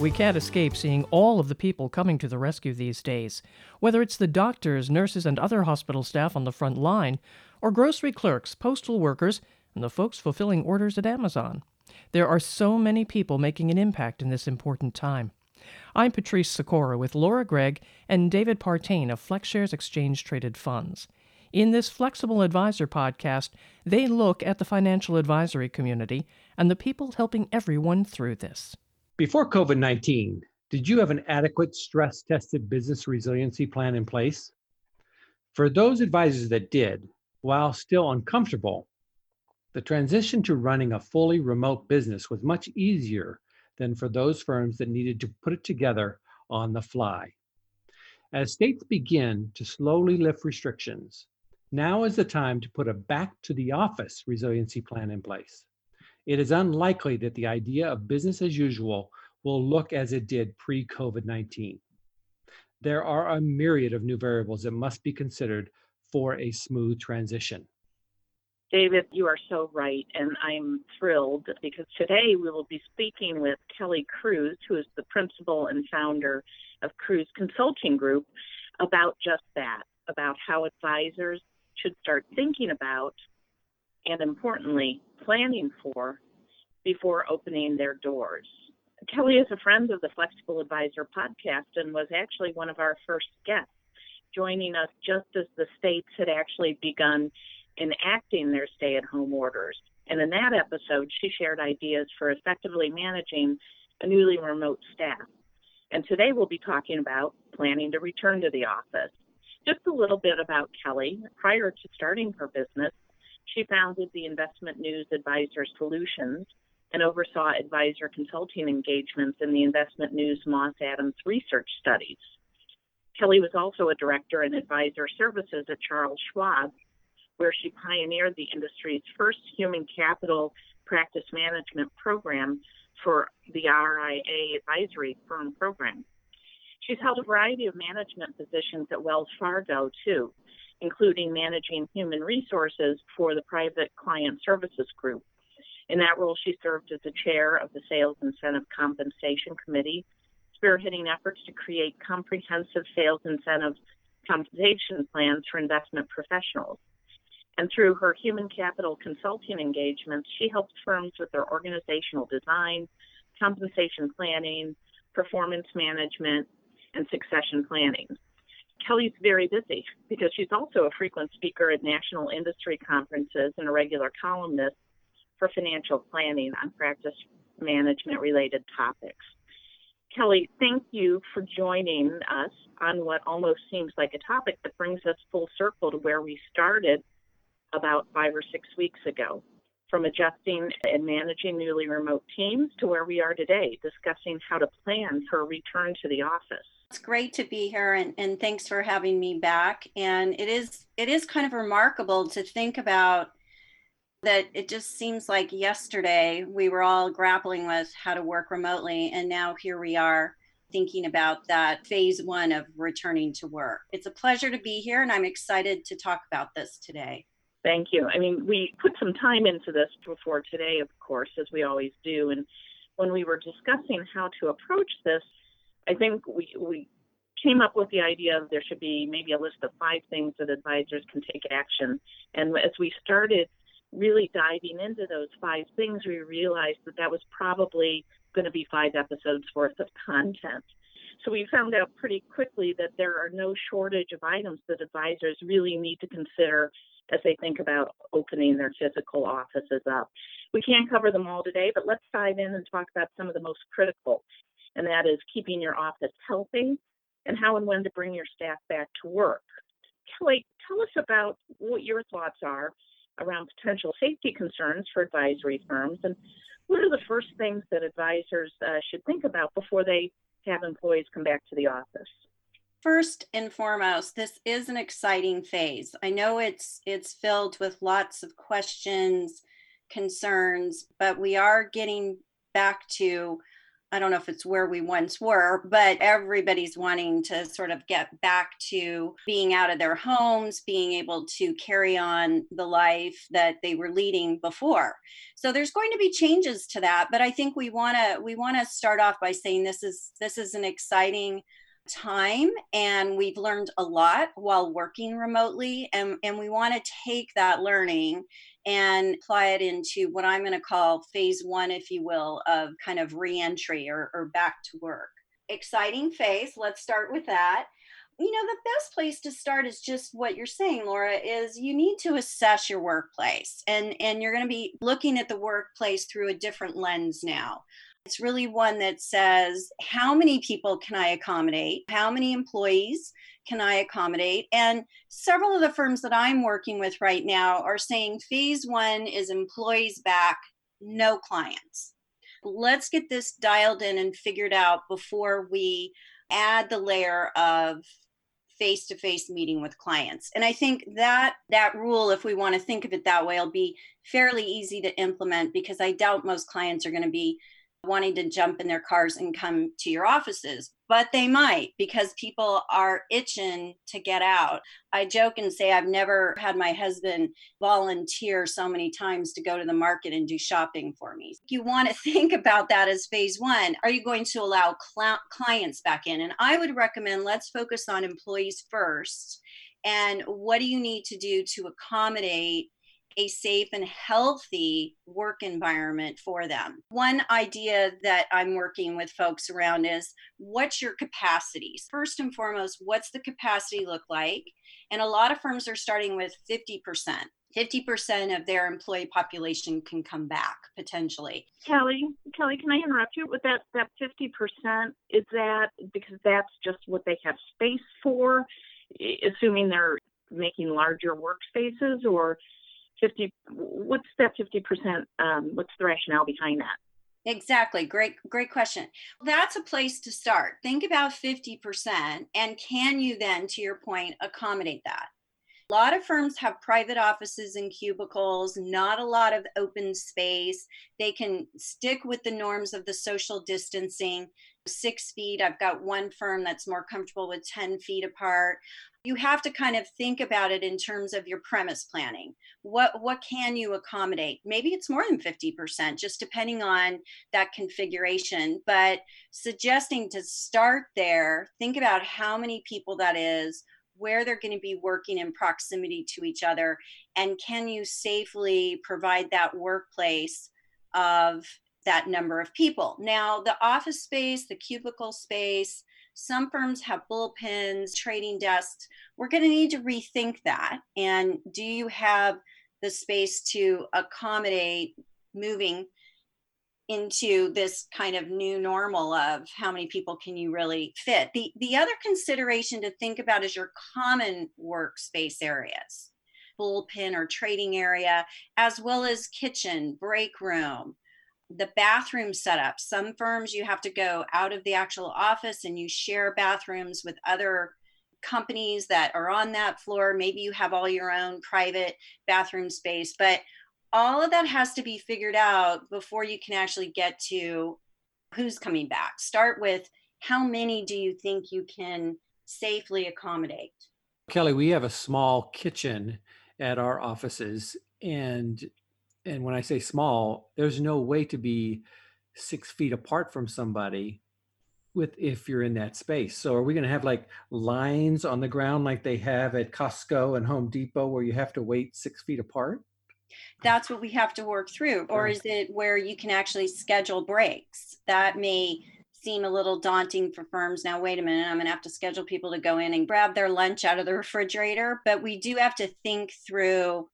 We can't escape seeing all of the people coming to the rescue these days, whether it's the doctors, nurses, and other hospital staff on the front line, or grocery clerks, postal workers, and the folks fulfilling orders at Amazon. There are so many people making an impact in this important time. I'm Patrice Sikora with Laura Gregg and David Partain of FlexShares Exchange Traded Funds. In this Flexible Advisor podcast, they look at the financial advisory community and the people helping everyone through this. Before COVID 19, did you have an adequate stress tested business resiliency plan in place? For those advisors that did, while still uncomfortable, the transition to running a fully remote business was much easier than for those firms that needed to put it together on the fly. As states begin to slowly lift restrictions, now is the time to put a back to the office resiliency plan in place. It is unlikely that the idea of business as usual will look as it did pre COVID 19. There are a myriad of new variables that must be considered for a smooth transition. David, you are so right, and I'm thrilled because today we will be speaking with Kelli Cruz, who is the principal and founder of Cruz Consulting Group, about just that, about how advisors should start thinking about and importantly, planning for before opening their doors. Kelli is a friend of the Flexible Advisor podcast and was actually one of our first guests, joining us just as the states had actually begun enacting their stay at home orders. And in that episode, she shared ideas for effectively managing a newly remote staff. And today we'll be talking about planning to return to the office. Just a little bit about Kelli. Prior to starting her business, she founded the Investment News Advisor Solutions and oversaw advisor consulting engagements in the Investment News Moss Adams research studies. Kelli was also a director in advisor services at Charles Schwab where she pioneered the industry's first human capital practice management program for the RIA advisory firm program. She's held a variety of management positions at Wells Fargo, too, including managing human resources for the Private Client Services Group. In that role, she served as the chair of the Sales Incentive Compensation Committee, spearheading efforts to create comprehensive sales incentive compensation plans for investment professionals. And through her human capital consulting engagements, she helps firms with their organizational design, compensation planning, performance management, and succession planning. Kelli's very busy because she's also a frequent speaker at national industry conferences and a regular columnist for financial planning on practice management related topics. Kelli, thank you for joining us on what almost seems like a topic that brings us full circle to where we started about five or six weeks ago, from adjusting and managing newly remote teams to where we are today, discussing how to plan for a return to the office. It's great to be here and, and thanks for having me back. And it is it is kind of remarkable to think about that it just seems like yesterday we were all grappling with how to work remotely and now here we are thinking about that phase one of returning to work. It's a pleasure to be here and I'm excited to talk about this today. Thank you. I mean, we put some time into this before today, of course, as we always do. And when we were discussing how to approach this, I think we, we came up with the idea of there should be maybe a list of five things that advisors can take action. And as we started really diving into those five things, we realized that that was probably going to be five episodes worth of content. So we found out pretty quickly that there are no shortage of items that advisors really need to consider as they think about opening their physical offices up. We can't cover them all today, but let's dive in and talk about some of the most critical, and that is keeping your office healthy and how and when to bring your staff back to work. Kelli, tell us about what your thoughts are around potential safety concerns for advisory firms and what are the first things that advisors uh, should think about before they have employees come back to the office? First and foremost, this is an exciting phase. I know it's it's filled with lots of questions, concerns, but we are getting back to I don't know if it's where we once were, but everybody's wanting to sort of get back to being out of their homes, being able to carry on the life that they were leading before. So there's going to be changes to that, but I think we want to we want to start off by saying this is this is an exciting time and we've learned a lot while working remotely and, and we want to take that learning and apply it into what I'm going to call phase one, if you will, of kind of reentry or, or back to work. Exciting phase. Let's start with that. You know, the best place to start is just what you're saying, Laura, is you need to assess your workplace. And, and you're going to be looking at the workplace through a different lens now. It's really one that says, how many people can I accommodate? How many employees? can I accommodate? And several of the firms that I'm working with right now are saying phase one is employees back, no clients. Let's get this dialed in and figured out before we add the layer of face-to-face meeting with clients and i think that that rule if we want to think of it that way will be fairly easy to implement because i doubt most clients are going to be wanting to jump in their cars and come to your offices, but they might because people are itching to get out. I joke and say I've never had my husband volunteer so many times to go to the market and do shopping for me. You want to think about that as phase one. Are you going to allow cl- clients back in? And I would recommend let's focus on employees first. And what do you need to do to accommodate a safe and healthy work environment for them. One idea that I'm working with folks around is what's your capacities? First and foremost, what's the capacity look like? And a lot of firms are starting with 50%. 50% of their employee population can come back potentially. Kelli, Kelli, can I interrupt you with that? That 50% is that because that's just what they have space for, assuming they're making larger workspaces, or 50 what's that 50% um, what's the rationale behind that Exactly. Great, great question. That's a place to start. Think about 50%. And can you then, to your point, accommodate that? A lot of firms have private offices and cubicles, not a lot of open space. They can stick with the norms of the social distancing, six feet. I've got one firm that's more comfortable with 10 feet apart. You have to kind of think about it in terms of your premise planning. What what can you accommodate? Maybe it's more than 50% just depending on that configuration but suggesting to start there think about how many people that is where they're going to be working in proximity to each other and can you safely provide that workplace of that number of people now the office space the cubicle space some firms have bullpens, trading desks. We're going to need to rethink that. And do you have the space to accommodate moving into this kind of new normal of how many people can you really fit the the other consideration to think about is your common workspace areas bullpen or trading area as well as kitchen break room the bathroom setup. Some firms you have to go out of the actual office and you share bathrooms with other companies that are on that floor. Maybe you have all your own private bathroom space, but all of that has to be figured out before you can actually get to who's coming back. Start with how many do you think you can safely accommodate? Kelli, we have a small kitchen at our offices and and when I say small, there's no way to be six feet apart from somebody with if you're in that space. So are we going to have like lines on the ground like they have at Costco and Home Depot where you have to wait six feet apart? That's what we have to work through. Or is it where you can actually schedule breaks? That may seem a little daunting for firms. Now, wait a minute, I'm going to have to schedule people to go in and grab their lunch out of the refrigerator. But we do have to think through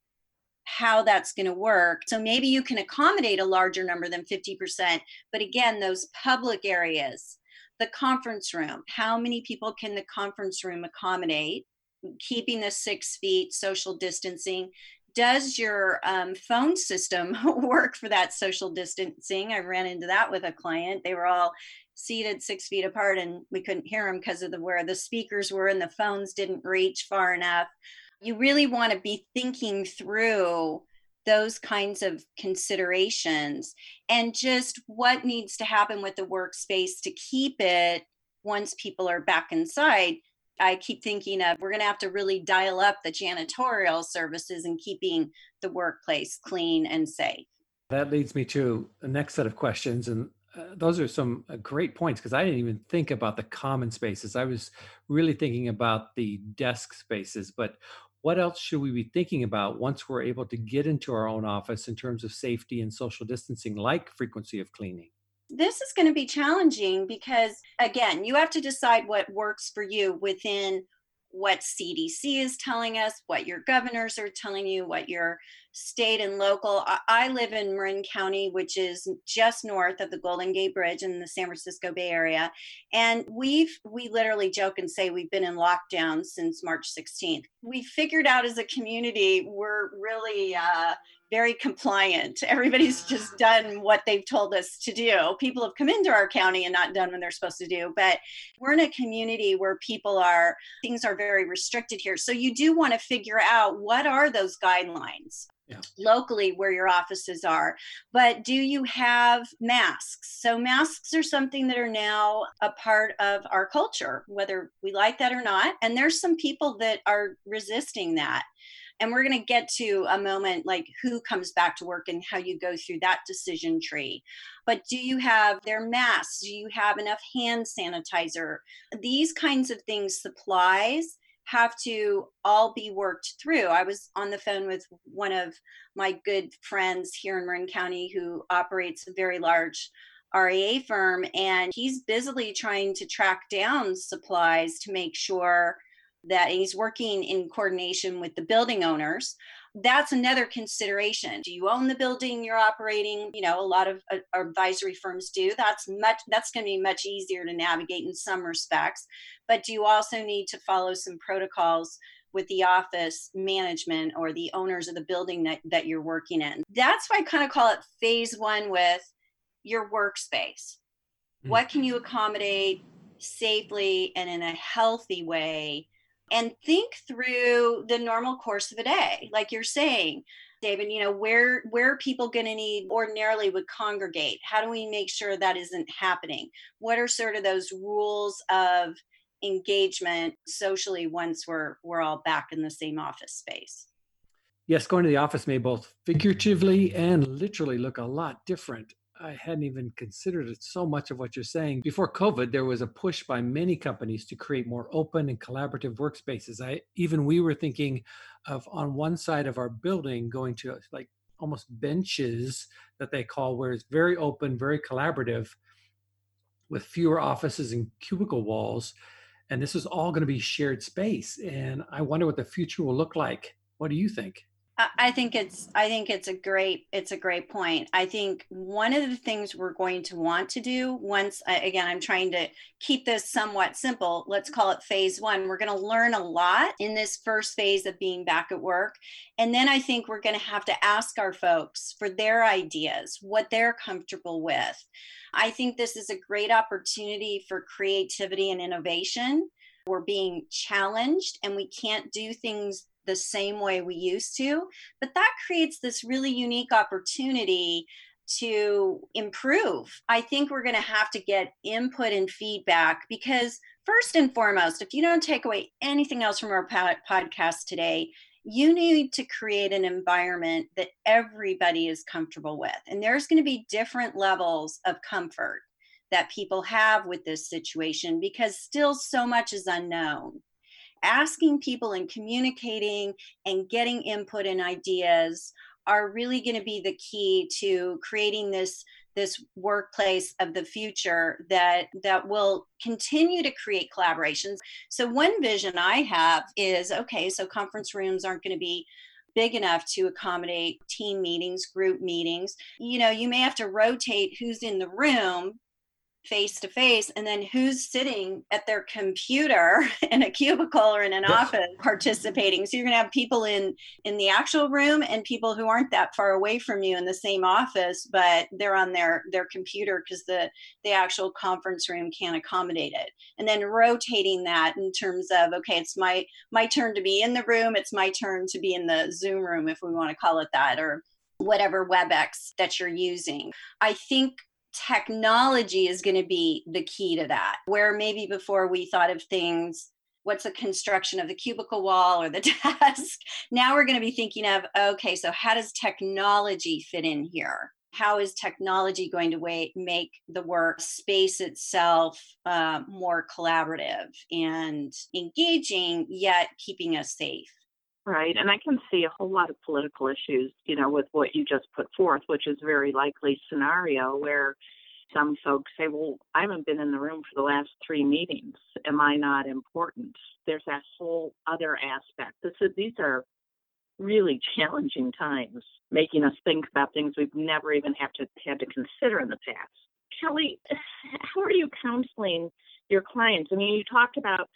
how that's going to work. So maybe you can accommodate a larger number than 50%. But again, those public areas, the conference room, how many people can the conference room accommodate? Keeping the six feet social distancing. Does your um, phone system work for that social distancing? I ran into that with a client. They were all seated six feet apart and we couldn't hear them because of the where the speakers were and the phones didn't reach far enough you really want to be thinking through those kinds of considerations and just what needs to happen with the workspace to keep it once people are back inside I keep thinking of we're going to have to really dial up the janitorial services and keeping the workplace clean and safe. That leads me to the next set of questions. And uh, those are some uh, great points because I didn't even think about the common spaces. I was really thinking about the desk spaces. But what else should we be thinking about once we're able to get into our own office in terms of safety and social distancing, like frequency of cleaning? this is going to be challenging because again you have to decide what works for you within what CDC is telling us, what your governors are telling you, what your state and local. I live in Marin County, which is just north of the Golden Gate Bridge in the San Francisco Bay Area, and we've we literally joke and say we've been in lockdown since March 16th. We figured out as a community we're really uh, very compliant. Everybody's just done what they've told us to do. People have come into our county and not done what they're supposed to do, but we're in a community where people are, things are very restricted here. So you do want to figure out what are those guidelines? Yeah. locally where your offices are. But do you have masks? So, masks are something that are now a part of our culture, whether we like that or not. And there's some people that are resisting that and we're going to get to a moment like who comes back to work and how you go through that decision tree. But do you have their masks? Do you have enough hand sanitizer? These kinds of things supplies have to all be worked through. I was on the phone with one of my good friends here in Marin County who operates a very large RIA firm, and he's busily trying to track down supplies to make sure that he's working in coordination with the building owners that's another consideration. Do you own the building you're operating? You know a lot of uh, advisory firms do. That's much that's going to be much easier to navigate in some respects but do you also need to follow some protocols with the office management or the owners of the building that, that you're working in? That's why i kind of call it phase one with your workspace. Mm-hmm. what can you accommodate safely and in a healthy way and think through the normal course of a day like you're saying david you know where where people going to need ordinarily would congregate? How do we make sure that isn't happening? What are sort of those rules of engagement socially once we're we're all back in the same office space? Yes going to the office may both figuratively and literally look a lot different I hadn't even considered it so much of what you're saying. Before COVID, there was a push by many companies to create more open and collaborative workspaces. I even we were thinking of on one side of our building going to like almost benches that they call where it's very open, very collaborative with fewer offices and cubicle walls. And this is all going to be shared space. And I wonder what the future will look like. What do you think? I think it's I think it's a great it's a great point. I think one of the things we're going to want to do once again I'm trying to keep this somewhat simple. Let's call it phase 1. We're going to learn a lot in this first phase of being back at work. And then I think we're going to have to ask our folks for their ideas, what they're comfortable with. I think this is a great opportunity for creativity and innovation. We're being challenged and we can't do things the same way we used to. But that creates this really unique opportunity to improve. I think we're going to have to get input and feedback because, first and foremost, if you don't take away anything else from our podcast today, you need to create an environment that everybody is comfortable with. And there's going to be different levels of comfort that people have with this situation because still so much is unknown asking people and communicating and getting input and ideas are really going to be the key to creating this this workplace of the future that that will continue to create collaborations. So one vision i have is okay so conference rooms aren't going to be big enough to accommodate team meetings group meetings. You know you may have to rotate who's in the room face to face and then who's sitting at their computer in a cubicle or in an yes. office participating so you're going to have people in in the actual room and people who aren't that far away from you in the same office but they're on their their computer because the the actual conference room can't accommodate it and then rotating that in terms of okay it's my my turn to be in the room it's my turn to be in the zoom room if we want to call it that or whatever WebEx that you're using. I think technology is going to be the key to that. Where maybe before we thought of things, what's the construction of the cubicle wall or the desk? Now we're going to be thinking of, okay, so how does technology fit in here? How is technology going to make the work space itself uh, more collaborative and engaging, yet keeping us safe? Right. And I can see a whole lot of political issues, you know, with what you just put forth, which is very likely scenario where some folks say, well, I haven't been in the room for the last three meetings. Am I not important? There's that whole other aspect. This is, these are really challenging times, making us think about things we've never even have to had to consider in the past. Kelli, how are you counseling your clients? I mean, you talked about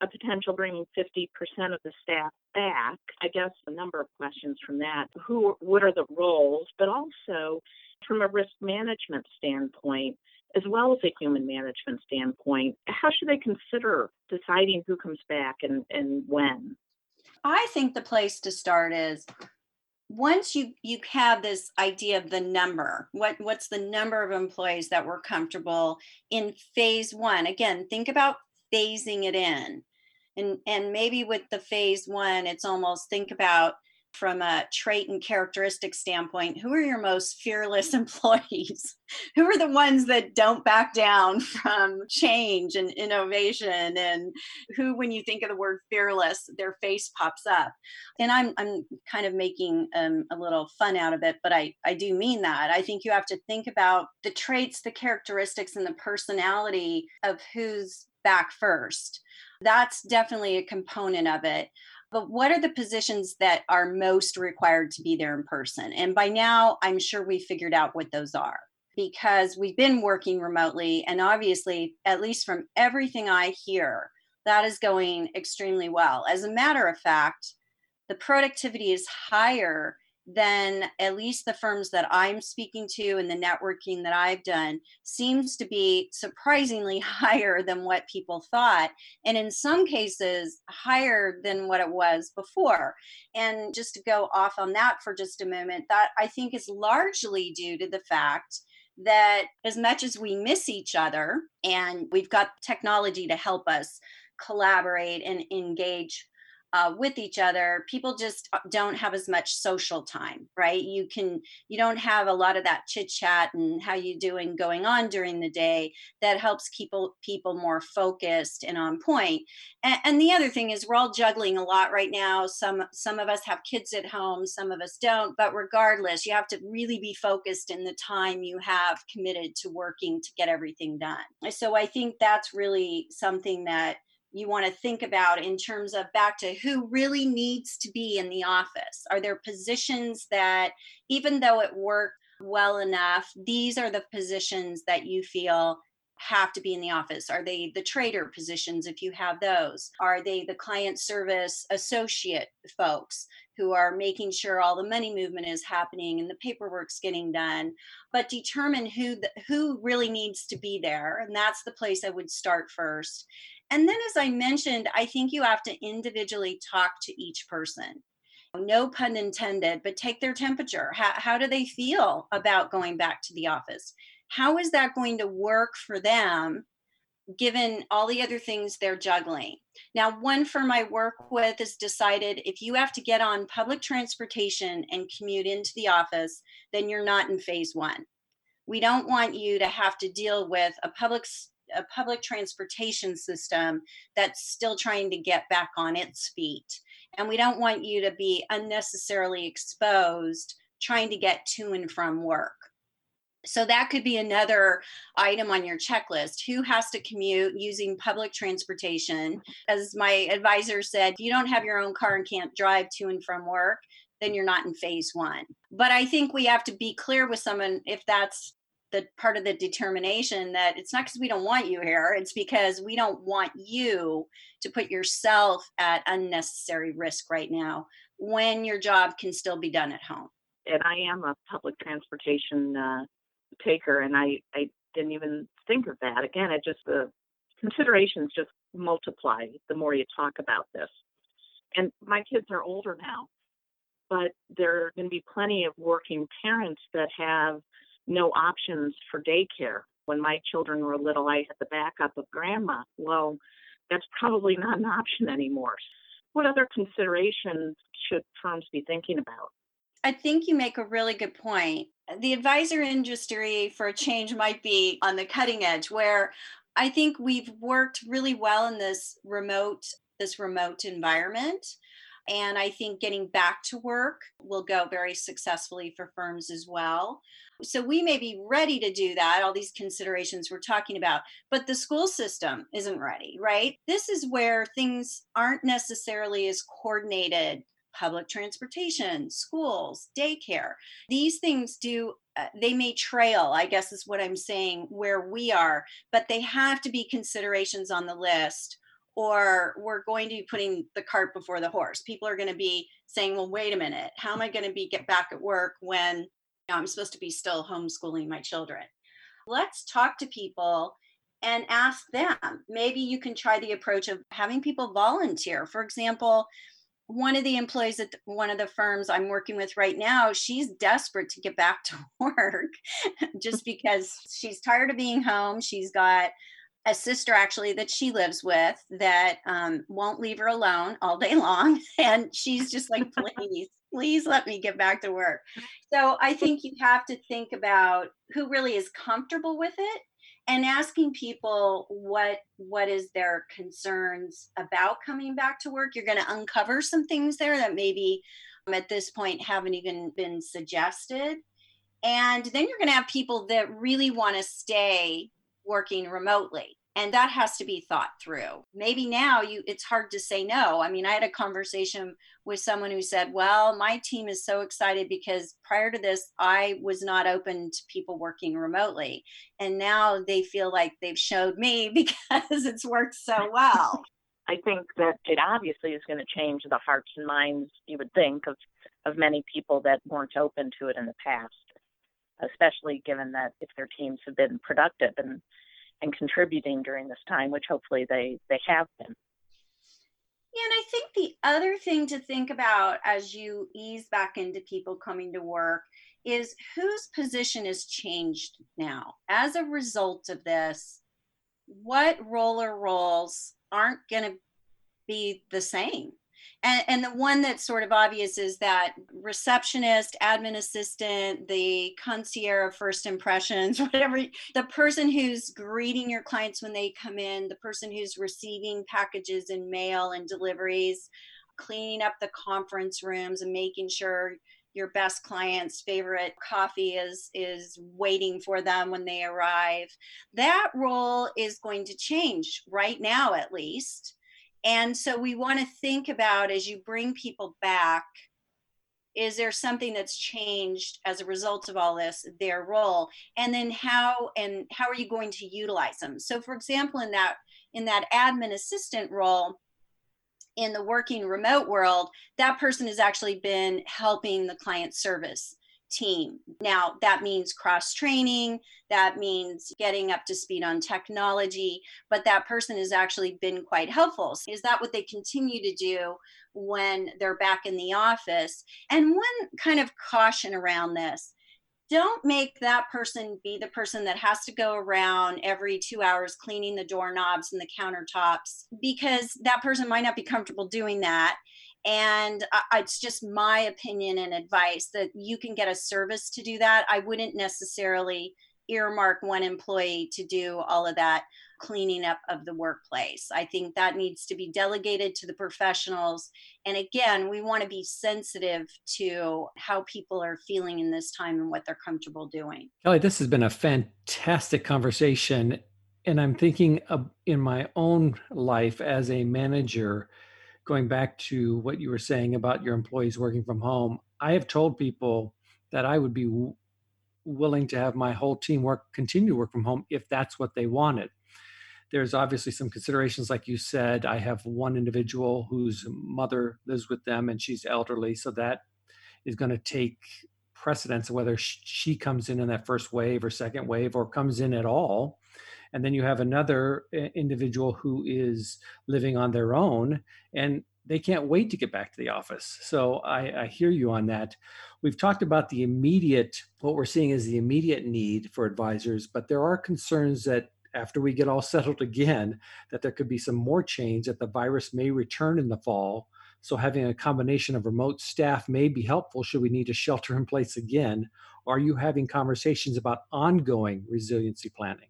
a potential bringing 50% of the staff back. I guess a number of questions from that. Who, what are the roles? But also from a risk management standpoint, as well as a human management standpoint, how should they consider deciding who comes back and, and when? I think the place to start is once you you have this idea of the number what what's the number of employees that we're comfortable in phase 1 again think about phasing it in and and maybe with the phase one it's almost think about from a trait and characteristic standpoint who are your most fearless employees? Who are the ones that don't back down from change and innovation? And who when you think of the word fearless their face pops up. And i'm i'm kind of making um, a little fun out of it but i i do mean that. I think you have to think about the traits the characteristics and the personality of who's back first that's definitely a component of it. But what are the positions that are most required to be there in person? And by now, I'm sure we figured out what those are because we've been working remotely. And obviously, at least from everything I hear, that is going extremely well. As a matter of fact, the productivity is higher then at least the firms that I'm speaking to and the networking that I've done seems to be surprisingly higher than what people thought. And in some cases, higher than what it was before. And just to go off on that for just a moment, that I think is largely due to the fact that as much as we miss each other and we've got technology to help us collaborate and engage uh, with each other people just uh, don't have as much social time right? You can you don't have a lot of that chit chat and how you doing going on during the day that helps people people more focused and on point. And, and the other thing is we're all juggling a lot right now. Some some of us have kids at home some of us don't but regardless you have to really be focused in the time you have committed to working to get everything done. So i think that's really something that you want to think about in terms of back to who really needs to be in the office. Are there positions that, even though it worked well enough, these are the positions that you feel have to be in the office? Are they the trader positions if you have those? Are they the client service associate folks who are making sure all the money movement is happening and the paperwork's getting done? But determine who the, who really needs to be there, and that's the place I would start first. And then, as I mentioned, I think you have to individually talk to each person. No pun intended, but take their temperature. How, how do they feel about going back to the office? How is that going to work for them given all the other things they're juggling. Now, one firm I work with has decided if you have to get on public transportation and commute into the office, then you're not in phase one. We don't want you to have to deal with a public a public transportation system that's still trying to get back on its feet. And we don't want you to be unnecessarily exposed trying to get to and from work. So that could be another item on your checklist. Who has to commute using public transportation? As my advisor said, if you don't have your own car and can't drive to and from work, then you're not in phase one. But I think we have to be clear with someone if that's the part of the determination that it's not because we don't want you here it's because we don't want you to put yourself at unnecessary risk right now when your job can still be done at home. And i am a public transportation uh, taker and i i didn't even think of that. Again it just the considerations just multiply the more you talk about this. And my kids are older now but there are going to be plenty of working parents that have no options for daycare. When my children were little, I had the backup of grandma. Well, that's probably not an option anymore. What other considerations should firms be thinking about? I think you make a really good point. The advisor industry for a change might be on the cutting edge where I think we've worked really well in this remote this remote environment and I think getting back to work will go very successfully for firms as well. So we may be ready to do that, all these considerations we're talking about, but the school system isn't ready, right? This is where things aren't necessarily as coordinated public transportation, schools, daycare. These things do, uh, they may trail, I guess is what I'm saying, where we are, but they have to be considerations on the list or we're going to be putting the cart before the horse. People are going to be saying, well, wait a minute, how am I going to be get back at work when you know, I'm supposed to be still homeschooling my children? Let's talk to people and ask them. Maybe you can try the approach of having people volunteer. For example, one of the employees at one of the firms I'm working with right now, she's desperate to get back to work just because she's tired of being home. She's got a sister actually that she lives with that um, won't leave her alone all day long. And she's just like, please, please let me get back to work. So I think you have to think about who really is comfortable with it and asking people what what is their concerns about coming back to work you're going to uncover some things there that maybe um, at this point haven't even been suggested and then you're going to have people that really want to stay working remotely and that has to be thought through. Maybe now you it's hard to say no. I mean i had a conversation with someone who said well my team is so excited because prior to this i was not open to people working remotely and now they feel like they've showed me because it's worked so well. I think that it obviously is going to change the hearts and minds you would think of of many people that weren't open to it in the past especially given that if their teams have been productive and and contributing during this time, which hopefully they they have been. Yeah, and I think the other thing to think about as you ease back into people coming to work is whose position has changed now as a result of this. What roller roles aren't going to be the same? And, and the one that's sort of obvious is that receptionist, admin assistant, the concierge first impressions, whatever, the person who's greeting your clients when they come in, the person who's receiving packages and mail and deliveries, cleaning up the conference rooms and making sure your best client's favorite coffee is is waiting for them when they arrive. That role is going to change right now at least and so we want to think about as you bring people back, is there something that's changed as a result of all this, their role? And then how and how are you going to utilize them? So for example, in that in that admin assistant role, in the working remote world, that person has actually been helping the client service team. Now, that means cross training, that means getting up to speed on technology, but that person has actually been quite helpful. So is that what they continue to do when they're back in the office? And one kind of caution around this don't make that person be the person that has to go around every two hours cleaning the doorknobs and the countertops because that person might not be comfortable doing that and uh, it's just my opinion and advice that you can get a service to do that. I wouldn't necessarily earmark one employee to do all of that cleaning up of the workplace. I think that needs to be delegated to the professionals. And again, we want to be sensitive to how people are feeling in this time and what they're comfortable doing. Kelli, this has been a fantastic conversation. And I'm thinking in my own life as a manager, going back to what you were saying about your employees working from home, I have told people that I would be w- willing to have my whole team work continue to work from home if that's what they wanted. There's obviously some considerations, like you said. I have one individual whose mother lives with them and she's elderly, so that is going to take precedence of whether she comes in in that first wave or second wave or comes in at all. And then you have another eh, individual who is living on their own and they can't wait to get back to the office. So I, I, hear you on that. We've talked about the immediate, what we're seeing is the immediate need for advisors, but there are concerns that after we get all settled again, that there could be some more change, that the virus may return in the fall. So having a combination of remote staff may be helpful should we need to shelter in place again. Are you having conversations about ongoing resiliency planning?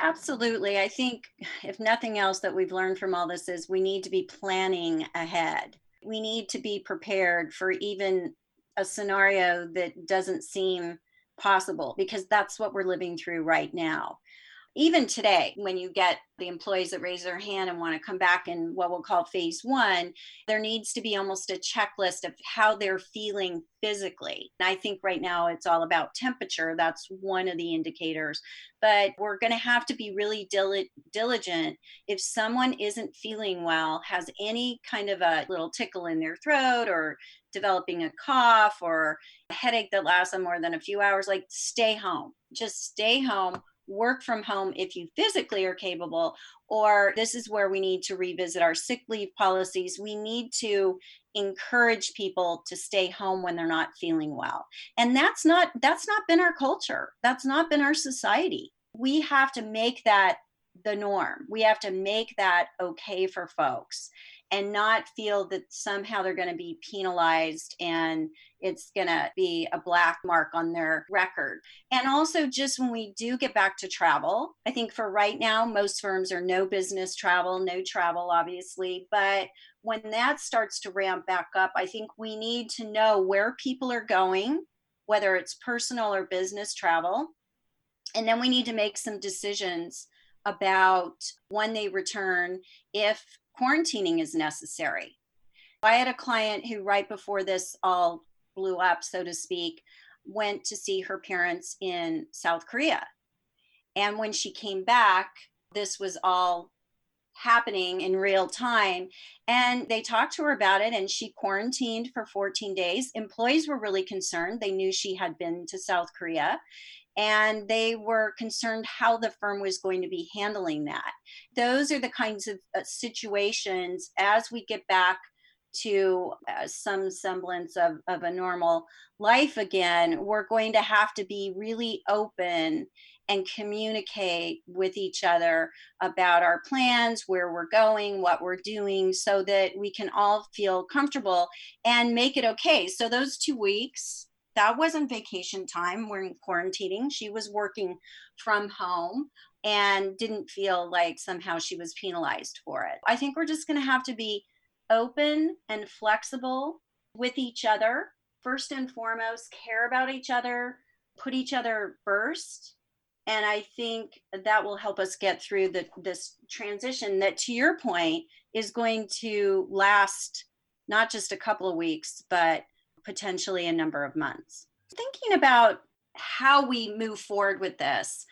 Absolutely. I think, if nothing else, that we've learned from all this is we need to be planning ahead. We need to be prepared for even a scenario that doesn't seem possible because that's what we're living through right now even today, when you get the employees that raise their hand and want to come back in what we'll call phase one, there needs to be almost a checklist of how they're feeling physically. And I think right now it's all about temperature. That's one of the indicators. But we're going to have to be really diligent. If someone isn't feeling well, has any kind of a little tickle in their throat or developing a cough or a headache that lasts more than a few hours, like stay home. Just stay home work from home if you physically are capable or this is where we need to revisit our sick leave policies. We need to encourage people to stay home when they're not feeling well. And that's not that's not been our culture. That's not been our society. We have to make that the norm. We have to make that okay for folks and not feel that somehow they're going to be penalized and it's going to be a black mark on their record. And also, just when we do get back to travel, I think for right now, most firms are no business travel, no travel, obviously. But when that starts to ramp back up, I think we need to know where people are going, whether it's personal or business travel. And then we need to make some decisions about when they return if quarantining is necessary. I had a client who, right before this all blew up, so to speak, went to see her parents in South Korea. And when she came back, this was all happening in real time. And they talked to her about it, and she quarantined for 14 days. Employees were really concerned. They knew she had been to South Korea and they were concerned how the firm was going to be handling that. Those are the kinds of uh, situations as we get back to uh, some semblance of, of a normal life again, we're going to have to be really open and communicate with each other about our plans, where we're going, what we're doing, so that we can all feel comfortable and make it okay. So, those two weeks, that wasn't vacation time. We're quarantining. She was working from home and didn't feel like somehow she was penalized for it. I think we're just going to have to be open and flexible with each other. First and foremost, care about each other, put each other first. And I think that will help us get through the, this transition that, to your point, is going to last not just a couple of weeks, but potentially a number of months. Thinking about how we move forward with this,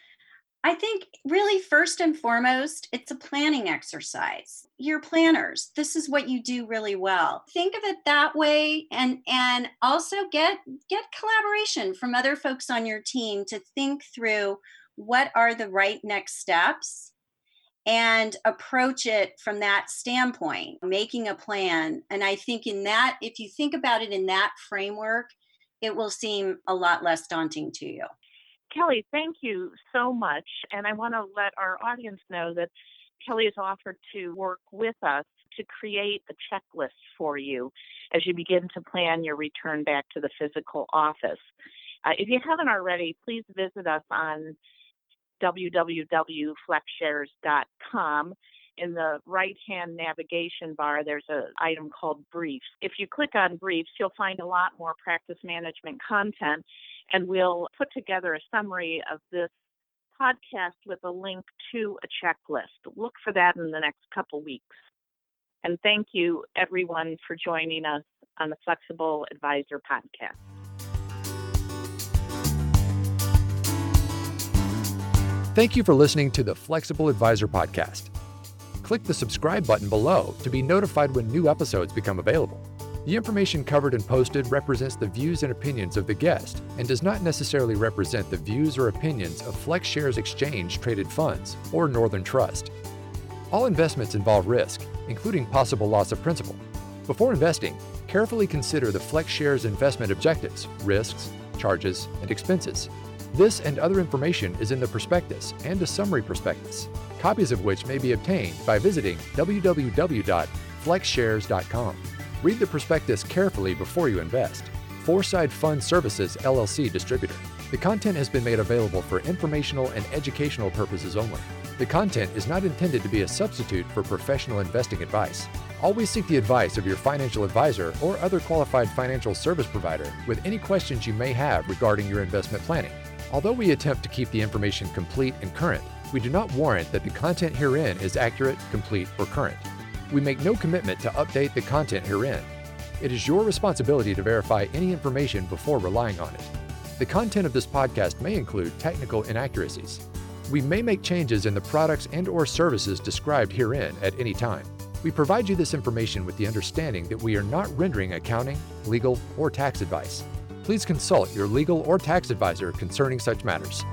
I think really first and foremost, it's a planning exercise. You're planners. This is what you do really well. Think of it that way and and also get get collaboration from other folks on your team to think through what are the right next steps and approach it from that standpoint, making a plan. And I think in that, if you think about it in that framework, it will seem a lot less daunting to you. Kelli, thank you so much. And I want to let our audience know that Kelli has offered to work with us to create a checklist for you as you begin to plan your return back to the physical office. Uh, if you haven't already, please visit us on www.flexshares.com. In the right hand navigation bar, there's an item called Briefs. If you click on Briefs, you'll find a lot more practice management content, and we'll put together a summary of this podcast with a link to a checklist. Look for that in the next couple weeks. And thank you, everyone, for joining us on the Flexible Advisor podcast. Thank you for listening to the Flexible Advisor Podcast. Click the subscribe button below to be notified when new episodes become available. The information covered and posted represents the views and opinions of the guest and does not necessarily represent the views or opinions of FlexShares Exchange Traded Funds or Northern Trust. All investments involve risk, including possible loss of principal. Before investing, carefully consider the FlexShares investment objectives, risks, charges, and expenses. This and other information is in the prospectus and a summary prospectus, copies of which may be obtained by visiting www.flexshares.com. Read the prospectus carefully before you invest. Foreside Fund Services LLC distributor. The content has been made available for informational and educational purposes only. The content is not intended to be a substitute for professional investing advice. Always seek the advice of your financial advisor or other qualified financial service provider with any questions you may have regarding your investment planning. Although we attempt to keep the information complete and current, we do not warrant that the content herein is accurate, complete, or current. We make no commitment to update the content herein. It is your responsibility to verify any information before relying on it. The content of this podcast may include technical inaccuracies. We may make changes in the products and or services described herein at any time. We provide you this information with the understanding that we are not rendering accounting, legal, or tax advice please consult your legal or tax advisor concerning such matters.